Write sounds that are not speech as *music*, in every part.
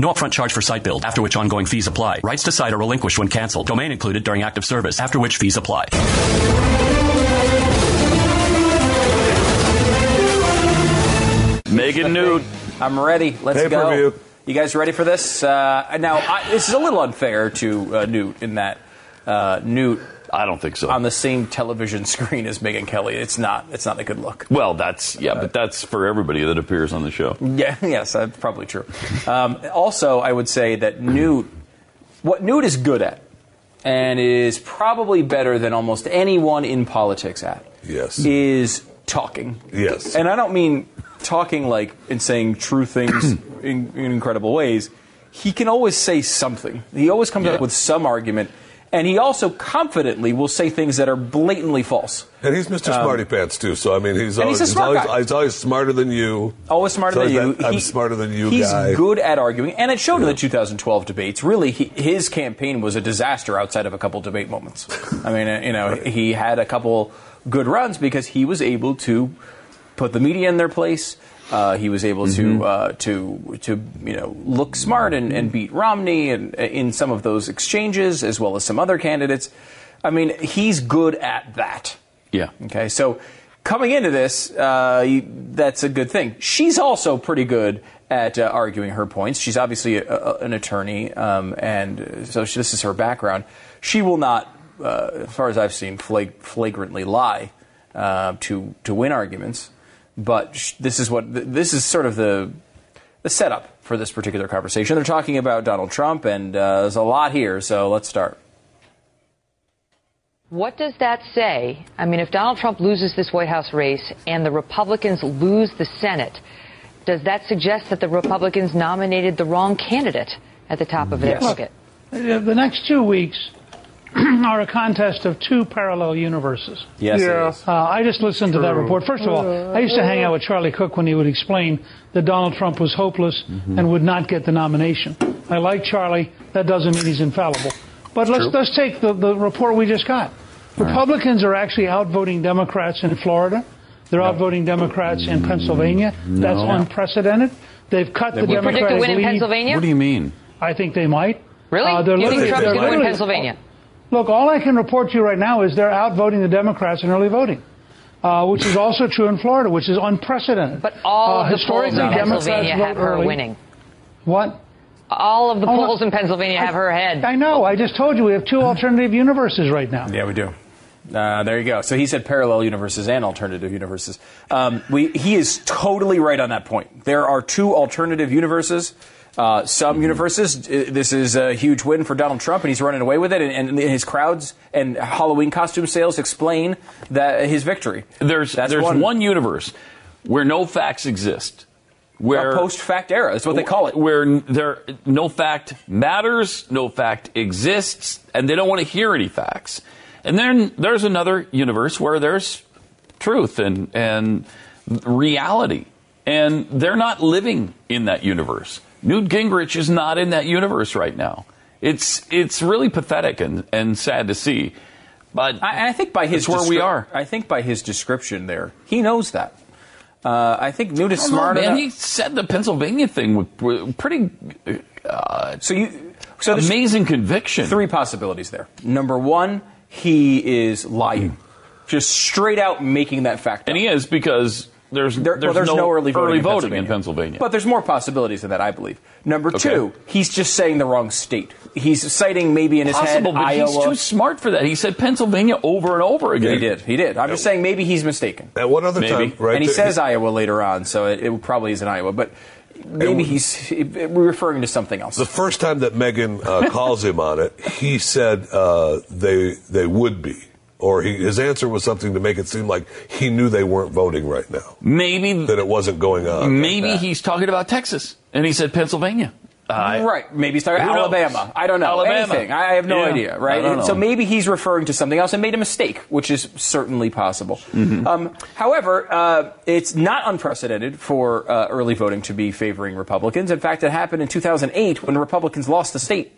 No upfront charge for site build, after which ongoing fees apply. Rights to site are relinquished when canceled. Domain included during active service, after which fees apply. Megyn Newt. I'm ready. Let's Pay-per-view. go. You guys ready for this? Uh, now, I, this is a little unfair to uh, Newt in that uh, Newt. I don't think so. On the same television *laughs* screen as Megyn Kelly, it's not. It's not a good look. Well, that's yeah, but that's for everybody that appears on the show. Yeah. *laughs* Yes, that's probably true. Um, also, I would say that Newt, what Newt is good at, and is probably better than almost anyone in politics at, Yes. is talking. Yes. And I don't mean talking like and saying true things *clears throat* in, in incredible ways. He can always say something. He always comes up with some argument. And he also confidently will say things that are blatantly false. And he's Mr. Um, Smarty Pants too. So I mean, he's always, he's smart always, he's always smarter than you. Always smarter He's than you. that I'm He- smarter than you He's guy. good at arguing, and it showed in the 2012 debates. Really, he, his campaign was a disaster outside of a couple debate moments. I mean, you know, he had a couple good runs because he was able to put the media in their place. Uh, he was able Mm-hmm. to uh, to to you know look smart and, and beat Romney and in some of those exchanges as well as some other candidates. I mean, he's good at that. Yeah. Okay, so coming into this, uh, that's a good thing. She's also pretty good at uh, arguing her points. She's obviously a, a, an attorney, um, and so she, this is her background. She will not, uh, as far as I've seen, flag, flagrantly lie uh, to to win arguments. But sh- this is what th- this is sort of the the setup for this particular conversation. They're talking about Donald Trump, and uh, there's a lot here. So let's start. What does that say? I mean, if Donald Trump loses this White House race and the Republicans lose the Senate, does that suggest that the Republicans nominated the wrong candidate at the top of their Yes. ticket? The next two weeks *clears throat* are a contest of two parallel universes. Yes, it Yeah. Uh, I just listened to that report. First of all, I used to hang out with Charlie Cook when he would explain that Donald Trump was hopeless and would not get the nomination. I like Charlie. That doesn't mean he's infallible. But let's True. let's take the, the report we just got. Republicans are actually outvoting Democrats in Florida. They're outvoting Democrats in Pennsylvania. That's No. unprecedented. They've cut the You Democratic predict a win in lead. Pennsylvania? What do you mean? I think they might. Really? Uh, you think literally- Trump's going to win literally- Pennsylvania? Look, all I can report to you right now is they're outvoting the Democrats in early voting, uh, which is also true in Florida, which is unprecedented. But all Uh, of the polls historically, in Democrats Pennsylvania vote have her early. winning. What? All of the Oh, no. polls in Pennsylvania have her head. I know. I just told you we have two alternative universes right now. Yeah, we do. Uh, there you go. So he said parallel universes and alternative universes. Um, we, he is totally right on that point. There are two alternative universes. Uh, some universes, uh, this is a huge win for Donald Trump, and he's running away with it. And, and his crowds and Halloween costume sales explain that his victory. There's That's there's one. one. universe where no facts exist. Where A post-fact era is what they call it. Where there no fact matters, no fact exists, and they don't want to hear any facts. And then there's another universe where there's truth and and reality, and they're not living in that universe. Newt Gingrich is not in that universe right now. It's it's really pathetic and, and sad to see. But I, I think by his where we are. I think by his description there, he knows that. Uh, I think Newt is don't know, smart man. enough. He said the Pennsylvania thing with, with pretty uh, so you so amazing conviction. Three possibilities there. Number one, he is lying, just straight out making that fact. And he is because there's There- there's, well, there's no, early voting, in, voting Pennsylvania. in Pennsylvania. But there's more possibilities than that, I believe. Number Okay. two, he's just saying the wrong state. He's citing maybe in his Possible, head but Iowa. he's too smart for that. He said Pennsylvania over and over again. He did. He did. I'm just saying maybe he's mistaken. At one other Maybe. time, right? and he there- says Iowa later on, so it, it probably is in Iowa. But maybe he's referring to something else. The first time that Megyn uh, calls him on it, he said uh, they they would be, or he, his answer was something to make it seem like he knew they weren't voting right now, Maybe that it wasn't going on. maybe he's talking about Texas, and he said Pennsylvania. I- right. Maybe he's talking Who knows? Alabama. I don't know. Alabama. Anything. I have no Yeah. idea. Right. I don't And so maybe he's referring to something else and made a mistake, which is certainly possible. Mm-hmm. Um, however, uh, it's not unprecedented for uh, early voting to be favoring Republicans. In fact, it happened in 2008 when the Republicans lost the state.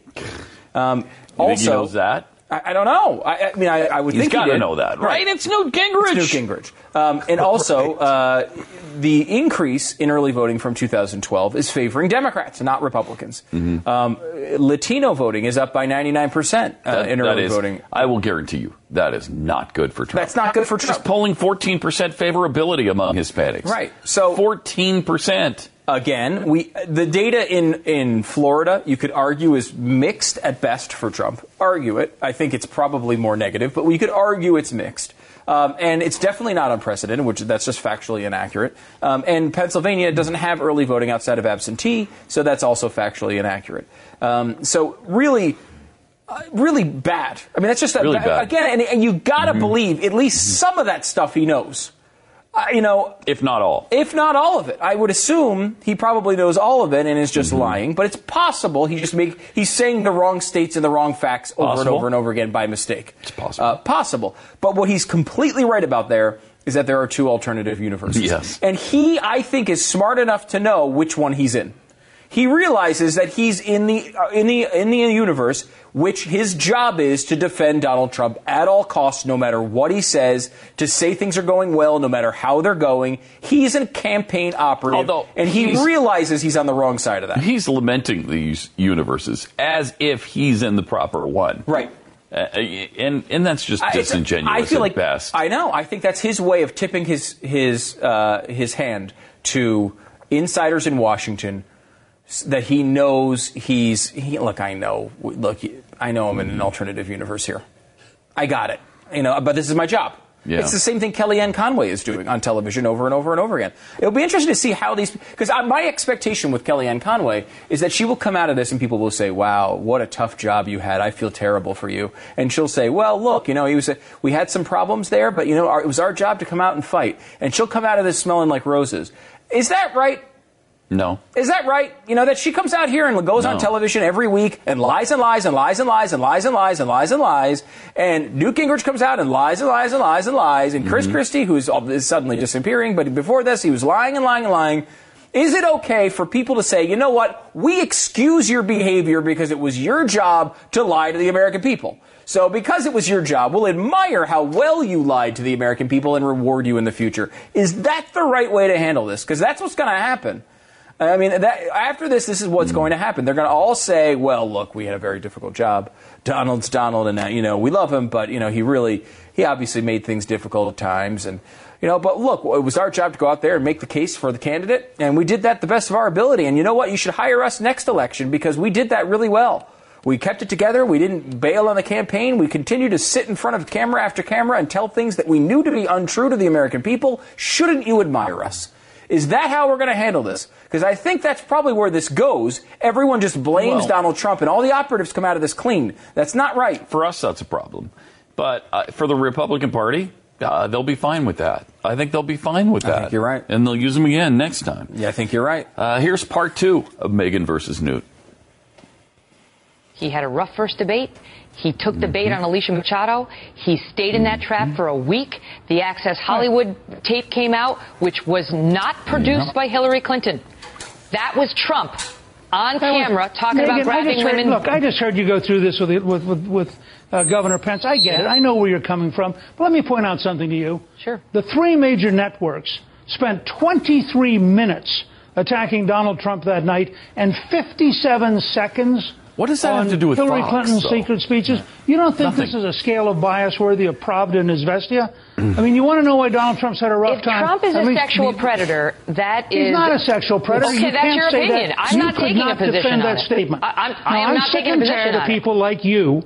Um, You also, think he knows that? I, I don't know. I, I mean, I, I would He's think he got to know that, right? It's Newt Gingrich. It's Newt Gingrich. Um, and also, uh, the increase in early voting from 2012 is favoring Democrats, not Republicans. Mm-hmm. Um, Latino voting is up by 99% uh, That- in early is- voting. I will guarantee you that is not good for Trump. That's not good for He's Trump. polling 14% favorability among Hispanics. Right. So 14%. Again, we the data in in Florida you could argue is mixed at best for Trump. Argue it. I think it's probably more negative, but we could argue it's mixed. Um, and it's definitely not unprecedented, which that's just factually inaccurate. Um, and Pennsylvania doesn't have early voting outside of absentee, so that's also factually inaccurate. Um, so really, uh, really bad. I mean, that's just a, Really bad. again, and, and you got to believe at least some of that stuff he knows. Uh, you know, If not all. if not all of it. I would assume he probably knows all of it and is Mm-hmm. just lying, but it's possible he just make he's saying the wrong states and the wrong facts over and over and over again by mistake. It's possible. Uh, possible. But what he's completely right about there is that there are two alternative universes. Yes. And he, I think, is smart enough to know which one he's in. He realizes that he's in the uh, in the in the universe which his job is to defend Donald Trump at all costs, no matter what he says, to say things are going well, no matter how they're going. He's a campaign operative, Although and he realizes he's on the wrong side of that. He's lamenting these universes as if he's in the proper one. Right. Uh, and and that's just disingenuous I feel at like best. I know. I think that's his way of tipping his his uh, his hand to insiders in Washington that he knows he's. He, look, I know. Look, I know I'm in an mm-hmm. alternative universe here. I got it. You know, but this is my job. Yeah. It's the same thing Kellyanne Conway is doing on television over and over and over again. It'll be interesting to see how these, because my expectation with Kellyanne Conway is that she will come out of this and people will say, wow, what a tough job you had. I feel terrible for you. And she'll say, well, look, you know, he was a, we had some problems there, but, you know, our, it was our job to come out and fight. And she'll come out of this smelling like roses. Is that right? No. Is that right? You know, that she comes out here and goes on television every week and lies and lies and lies and lies and lies and lies and lies and lies. And Newt Gingrich comes out and lies and lies and lies and lies. And Chris Christie, who's is suddenly disappearing, but before this, he was lying and lying and lying. Is it okay for people to say, you know what? We excuse your behavior because it was your job to lie to the American people. So because it was your job, we'll admire how well you lied to the American people and reward you in the future. Is that the right way to handle this? Because that's what's going to happen. I mean, that, after this, this is what's going to happen. They're going to all say, "Well, look, we had a very difficult job. Donald's Donald, and uh, you know we love him, but you know he really, he obviously made things difficult at times, and you know. But look, it was our job to go out there and make the case for the candidate, and we did that the best of our ability. And you know what? You should hire us next election because we did that really well. We kept it together. We didn't bail on the campaign. We continued to sit in front of camera after camera and tell things that we knew to be untrue to the American people. Shouldn't you admire us? Is that how we're going to handle this? Because I think that's probably where this goes. Everyone just blames Well- Donald Trump, and all the operatives come out of this clean. That's not right. For us, that's a problem. But uh, for the Republican Party, uh, they'll be fine with that. I think they'll be fine with I that. think you're right. And they'll use them again next time. Yeah, I think you're right. Uh, here's part two of Megyn versus Newt. He had a rough first debate. He took the bait Mm-hmm. on Alicia Machado. He stayed in that trap for a week. The Access Hollywood tape came out, which was not produced by Hillary Clinton. That was Trump on camera talking Megyn, about grabbing heard, women. Look, I just heard you go through this with with with, with uh, Governor Pence. I get it. I know where you're coming from. But let me point out something to you. Sure. The three major networks spent 23 minutes attacking Donald Trump that night and 57 seconds What does that have to do with Hillary Fox, Clinton's though? secret speeches? You don't think Nothing. this is a scale of bias worthy of Pravda and Izvestia? Mm. I mean, you want to know why Donald Trump's had a rough If time? Trump is At a least sexual predator, that is. He's not a sexual predator. Okay, you that's can't your say opinion. That. I'm you not could taking not a position defend on that it. statement. I- I'm- I Now, am I'm not sick taking a and position tired on of it. people like you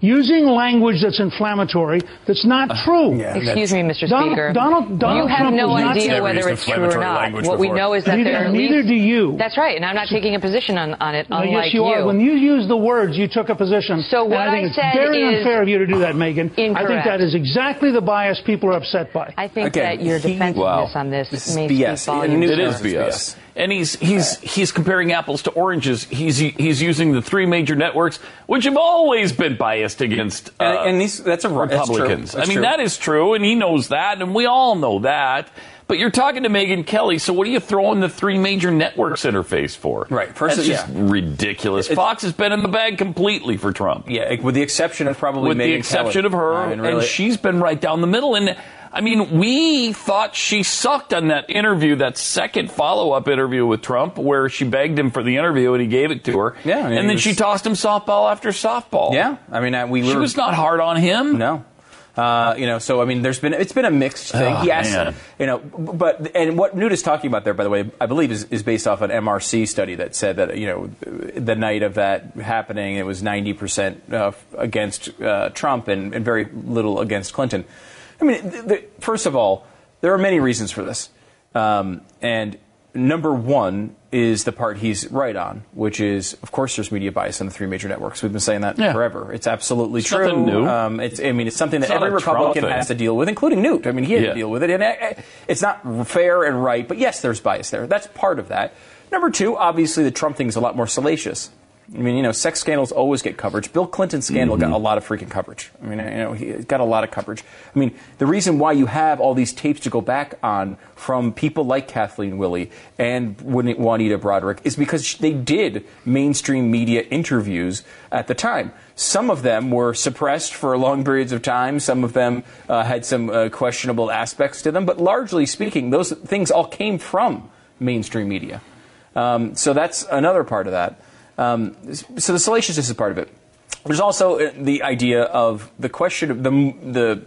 using language that's inflammatory that's not uh, true. Excuse me, Mr. Donald- Speaker. Donald, Donald you have no was not- idea whether it's true or not. What we know is that neither, there are neither least- do you. That's right, and I'm not taking a position on, on it, No, unlike yes, you, are. When you use the words, you took a position. So what I think I it's said very is unfair of you to do that, Megyn. I think that is exactly the bias people are upset by. I think Again, that your he- defensiveness Wow. on this, This is may BS. speak volumes. It is This BS. And he's he's he's comparing apples to oranges. He's he's using the three major networks, which have always been biased against uh, And- and these- that's a- Republicans. That's I mean, true. that is true, and he knows that, and we all know that. But you're talking to Megyn Kelly, so what are you throwing the three major networks in her face for? Right. First, That's just yeah. ridiculous. Fox has been in the bag completely for Trump. Yeah, with the exception of probably with the exception Kelly. of her, I mean, and she's been right down the middle. And I mean, we thought she sucked on that interview, that second follow-up interview with Trump, where she begged him for the interview and he gave it to her. Yeah, and, and then was- she tossed him softball after softball. Yeah, I mean, we were she was not hard on him. No. Uh, you know, so I mean, there's been it's been a mixed thing. Oh, yes, man. you know, but and what Newt is talking about there, by the way, I believe is, is based off an MRC study that said that you know the night of that happening, it was 90 percent uh, against uh, Trump and, and very little against Clinton. I mean, th- th- first of all, there are many reasons for this, um, and number one is the part he's right on, which is, of course, there's media bias in the three major networks. We've been saying that Yeah. forever. It's absolutely It's true. nothing new. Um, it's, I mean, it's something that It's every Republican has to deal with, including Newt. I mean, he had Yeah. to deal with it, and uh, it's not fair and right. But yes, there's bias there. That's part of that. Number two, obviously, the Trump thing is a lot more salacious. I mean, you know, sex scandals always get coverage. Bill Clinton's scandal got a lot of freaking coverage. I mean, you know, he got a lot of coverage. I mean, the reason why you have all these tapes to go back on from people like Kathleen Willey and Juanita Broaddrick is because they did mainstream media interviews at the time. Some of them were suppressed for long periods of time. Some of them uh, had some uh, questionable aspects to them. But largely speaking, those things all came from mainstream media. Um, so that's another part of that. Um, so the salaciousness is part of it. There's also uh, the idea of the question of the the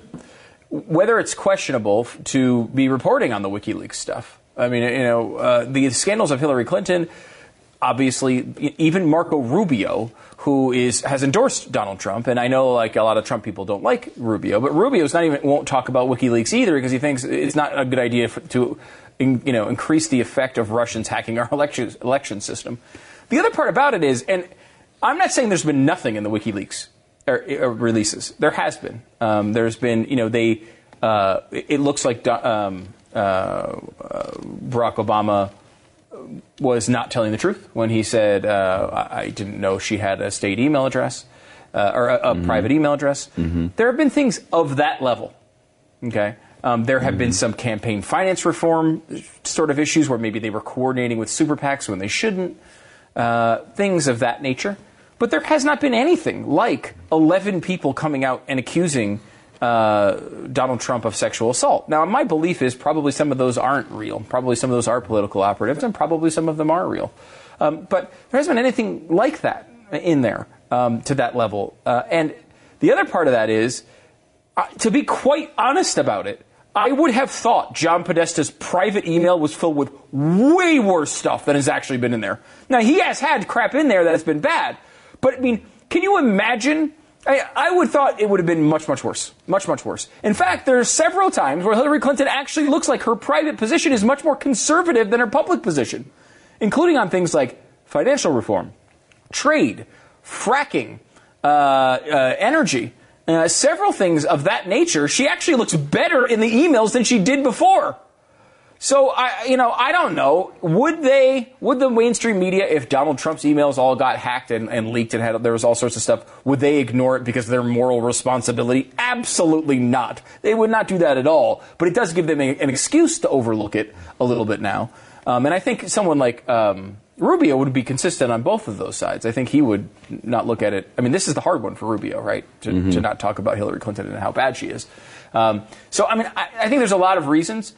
whether it's questionable to be reporting on the WikiLeaks stuff. I mean, you know, uh, the scandals of Hillary Clinton, obviously, even Marco Rubio, who is has endorsed Donald Trump, and I know like a lot of Trump people don't like Rubio, but Rubio's not even won't talk about WikiLeaks either because he thinks it's not a good idea for, to, in, you know, increase the effect of Russians hacking our *laughs* election election system. The other part about it is, and I'm not saying there's been nothing in the WikiLeaks er, er, releases. There has been. Um, there's been, you know, they. Uh, it looks like um, uh, uh, Barack Obama was not telling the truth when he said, uh, I didn't know she had a state email address uh, or a, a private email address. There have been things of that level. Okay. Um, there have been some campaign finance reform sort of issues where maybe they were coordinating with super PACs when they shouldn't, uh, things of that nature. But there has not been anything like 11 people coming out and accusing uh, Donald Trump of sexual assault. Now, my belief is probably some of those aren't real. Probably some of those are political operatives, and probably some of them are real. Um, but there hasn't been anything like that in there um, to that level. Uh, and the other part of that is, uh, to be quite honest about it, I would have thought John Podesta's private email was filled with way worse stuff than has actually been in there. Now, he has had crap in there that has been bad, but I mean, can you imagine? I, I would thought it would have been much, much worse. Much, much worse. In fact, there are several times where Hillary Clinton actually looks like her private position is much more conservative than her public position, including on things like financial reform, trade, fracking, uh, uh, energy, uh, several things of that nature. She actually looks better in the emails than she did before. So I, you know, I don't know. Would they? Would the mainstream media, if Donald Trump's emails all got hacked and, and leaked and had there was all sorts of stuff, would they ignore it because of their moral responsibility? Absolutely not. They would not do that at all. But it does give them a, an excuse to overlook it a little bit now. Um, and I think someone like um, Rubio would be consistent on both of those sides. I think he would not look at it. I mean, this is the hard one for Rubio, right? To, to not talk about Hillary Clinton and how bad she is. Um, so, I mean, I, I think there's a lot of reasons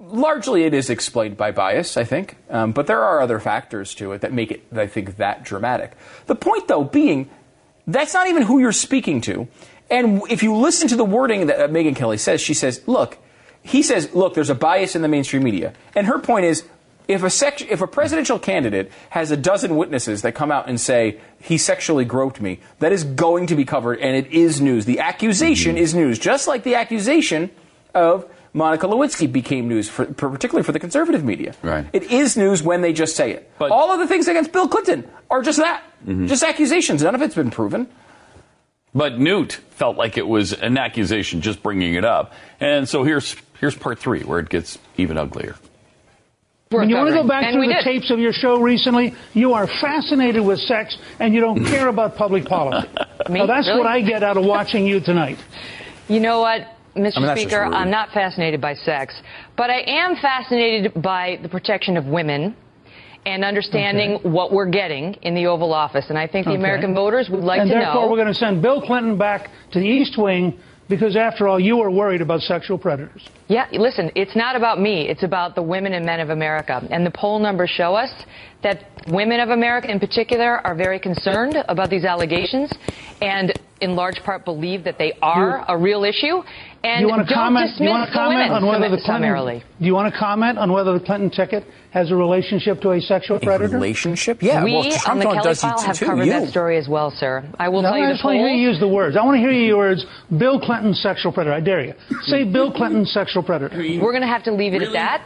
largely it is explained by bias, I think, um, but there are other factors to it that make it, I think, that dramatic. The point, though, being that's not even who you're speaking to. And if you listen to the wording that uh, Megyn Kelly says, she says, look, he says, look, there's a bias in the mainstream media. And her point is, if a, sex, if a presidential candidate has a dozen witnesses that come out and say he sexually groped me, that is going to be covered, and it is news. The accusation Mm-hmm. is news, just like the accusation of Monica Lewinsky became news, for, particularly for the conservative media. Right. It is news when they just say it. But- All of the things against Bill Clinton are just that, Mm-hmm. just accusations. None of it's been proven. But Newt felt like it was an accusation just bringing it up. And so here's here's part three where it gets even uglier. When you want to go back And through the did. tapes of your show recently, you are fascinated with sex and you don't *laughs* care about public policy. Me? Now, that's Really? what I get out of watching you tonight. You know what, Mr. I mean, Speaker? I'm not fascinated by sex, but I am fascinated by the protection of women and understanding what we're getting in the Oval Office. And I think the Okay. American voters would like and to therefore, know. we're going to send Bill Clinton back to the East Wing because, after all, you are worried about sexual predators. Yeah, listen, it's not about me. It's about the women and men of America. And the poll numbers show us that women of America in particular are very concerned about these allegations and in large part believe that they are You- a real issue. And do you want to don't comment? dismiss you want to the comment women on whether the Clinton? summarily. Do you want to comment on whether the Clinton ticket has a relationship to a sexual predator? Relationship? Yeah. we well, on the don't Kelly does file have too. covered you. that story as well, sir. I will No, tell you I the just want to hear you use the words. I want to hear you words. Bill Clinton, sexual predator. I dare you. Say Bill Clinton, sexual predator. We're going to have to leave it at that,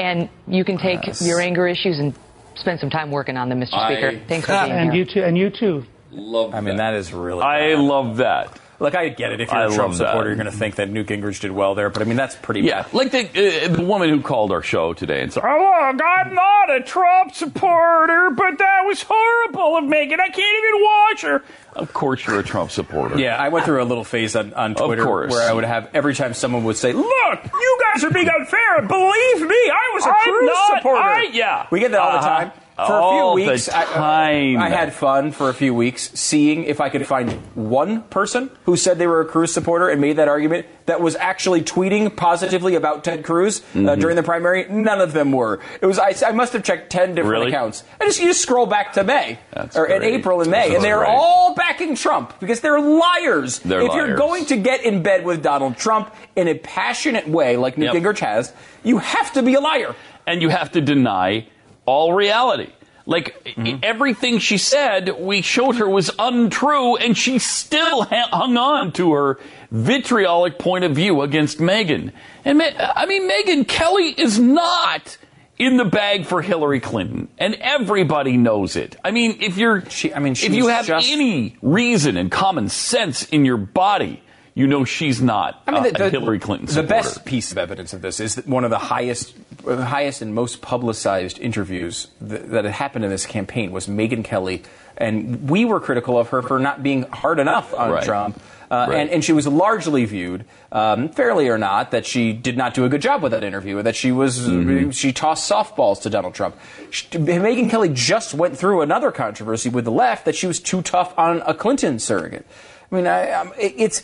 and you can take your anger issues and spend some time working on them, Mr. I- Speaker. Thanks for being And here. you too. And you too. Love that. I mean, that is really. I bad. love that. Look, I get it. If you're I a Trump love that. supporter, you're going to think that Newt Gingrich did well there. But I mean, that's pretty Yeah, bad. like the, uh, the woman who called our show today and said, "Oh, look, I'm not a Trump supporter, but that was horrible of Megyn. I can't even watch her." Of course, you're a Trump supporter. Yeah, I went through a little phase on, on Twitter where I would have every time someone would say, "Look, you guys are being unfair." Believe me, I was a I'm Cruz not- supporter. I- yeah. we get that all the Uh-huh. time. For All a few weeks, I- time. I, had fun for a few weeks seeing if I could find one person who said they were a Cruz supporter and made that argument that was actually tweeting positively about Ted Cruz uh, Mm-hmm. during the primary. None of them were. It was I, I must have checked ten different Really? accounts. And just you just scroll back to May That's or in. April and May, That's and they're great. all backing Trump because they're liars. They're if you're going to get in bed with Donald Trump in a passionate way, like Newt Yep. Gingrich has, you have to be a liar. and you have to deny all reality. Like Mm-hmm. everything she said, we showed her was untrue, and she still ha- hung on to her vitriolic point of view against Megyn. And Ma- I mean, Megyn Kelly is not in the bag for Hillary Clinton, and everybody knows it. I mean, if you're, She- I mean, if you have just- any reason and common sense in your body, you know she's not I mean, uh, the, Hillary Clinton The best piece of evidence of this is that one of the highest, highest and most publicized interviews that, that had happened in this campaign was Megyn Kelly, and we were critical of her for not being hard enough on Right. Trump. Uh, Right. and, and she was largely viewed, um, fairly or not, that she did not do a good job with that interview, that she was Mm-hmm. she tossed softballs to Donald Trump. She, Megyn Kelly just went through another controversy with the left that she was too tough on a Clinton surrogate. I mean, I, um, it, it's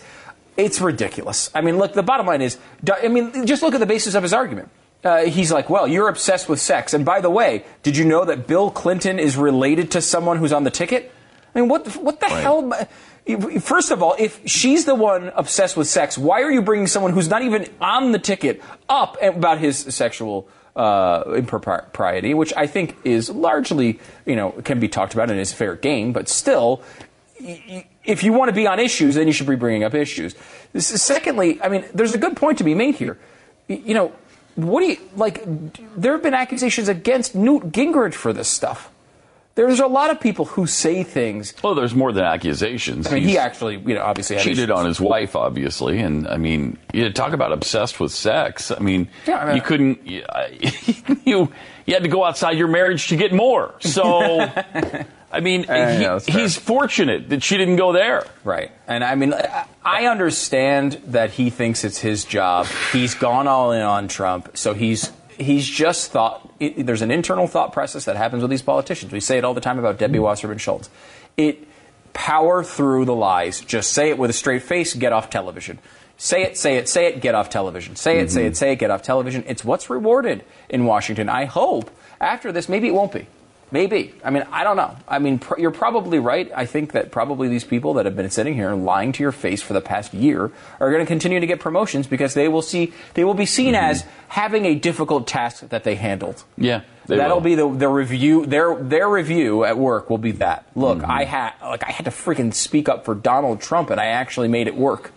it's ridiculous. I mean, look, the bottom line is, I mean, just look at the basis of his argument. Uh, he's like, well, you're obsessed with sex. And by the way, did you know that Bill Clinton is related to someone who's on the ticket? I mean, what, what the hell? First of all, if she's the one obsessed with sex, why are you bringing someone who's not even on the ticket up about his sexual uh, impropriety, which I think is largely, you know, can be talked about and is fair game, but still, if you want to be on issues, then you should be bringing up issues. This is, secondly, I mean, there's a good point to be made here. You know, what do you like? There have been accusations against Newt Gingrich for this stuff. There's a lot of people who say things. Well, there's more than accusations. I mean, he actually, you know, obviously cheated on his wife, obviously, and I mean, you talk about obsessed with sex. I mean, Yeah, I mean- you couldn't, you, *laughs* you you had to go outside your marriage to get more. So, *laughs* I mean, I he- he's fortunate that she didn't go there. Right. And I mean, I- understand that he thinks it's his job. He's gone all in on Trump, so he's he's just thought it, there's an internal thought process that happens with these politicians. We say it all the time about Debbie Wasserman Schultz. It power through the lies. Just say it with a straight face. Get off television. Say it, say it, say it, get off television. Say it, say it, mm-hmm. say it, get off television. It's what's rewarded in Washington. I hope after this, maybe it won't be. Maybe. I mean, I don't know. I mean, pr- you're probably right. I think that probably these people that have been sitting here lying to your face for the past year are going to continue to get promotions because they will see they will be seen as having a difficult task that they handled. Yeah, they That'll will. be the, the review. Their their review at work will be that. Look, I had like I had to freaking speak up for Donald Trump, and I actually made it work.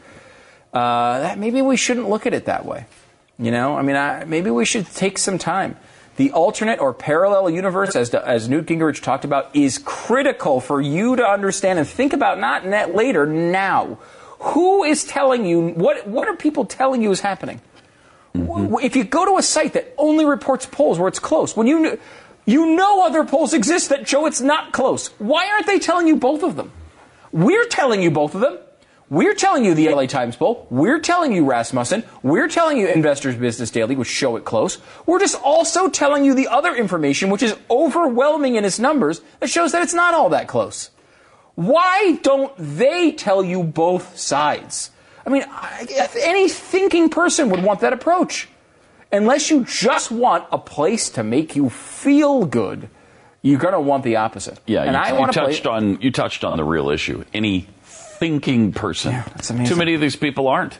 Uh, that maybe we shouldn't look at it that way. You know, I mean, I, maybe we should take some time. The alternate or parallel universe, as, as Newt Gingrich talked about, is critical for you to understand and think about not net later, now. Who is telling you, what, what are people telling you is happening? W- If you go to a site that only reports polls where it's close, when you, you know other polls exist that show it's not close, why aren't they telling you both of them? We're telling you both of them. We're telling you the LA Times poll. We're telling you Rasmussen. We're telling you Investors Business Daily, which show it close. We're just also telling you the other information, which is overwhelming in its numbers, that shows that it's not all that close. Why don't they tell you both sides? I mean, any thinking person would want that approach. Unless you just want a place to make you feel good, you're going to want the opposite. Yeah, and you, I you want to play. touched on you touched on the real issue. Any thinking person. that's amazing. Too many of these people aren't.